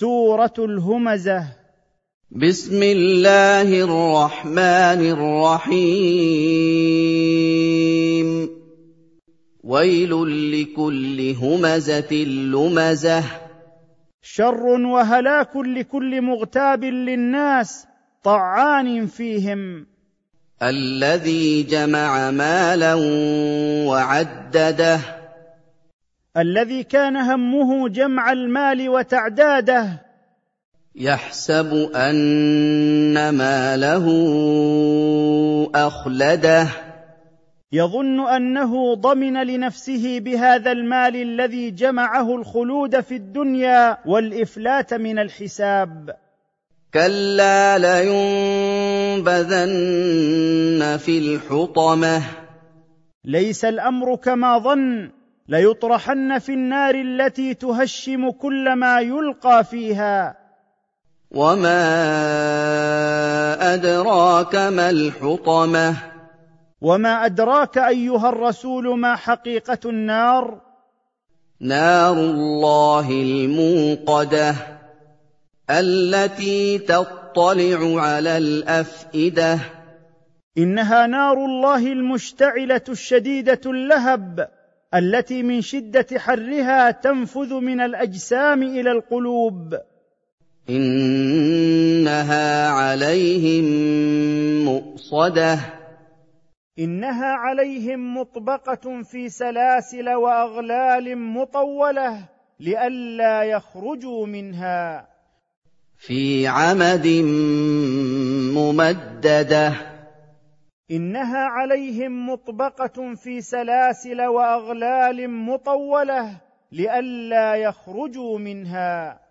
سورة الهمزة. بسم الله الرحمن الرحيم. ويل لكل همزة لمزة. شر وهلاك لكل مغتاب للناس طعان فيهم. الذي جمع مالا وعدده. الذي كان همه جمع المال وتعداده. يحسب أن ماله أخلده. يظن أنه ضمن لنفسه بهذا المال الذي جمعه الخلود في الدنيا والإفلات من الحساب. كلا لينبذن في الحطمة. ليس الأمر كما ظن. ليطرحن في النار التي تهشم كل ما يلقى فيها. وما ادراك ما الحطمه؟ وما ادراك ايها الرسول ما حقيقه النار؟ نار الله الموقده التي تطلع على الافئده. انها نار الله المشتعله الشديده اللهب. التي من شدة حرها تنفذ من الأجسام إلى القلوب. إنها عليهم مؤصدة. إنها عليهم مطبقة في سلاسل وأغلال مطولة لئلا يخرجوا منها. في عمد ممددة. إنها عليهم مطبقة في سلاسل وأغلال مطولة لئلا يخرجوا منها.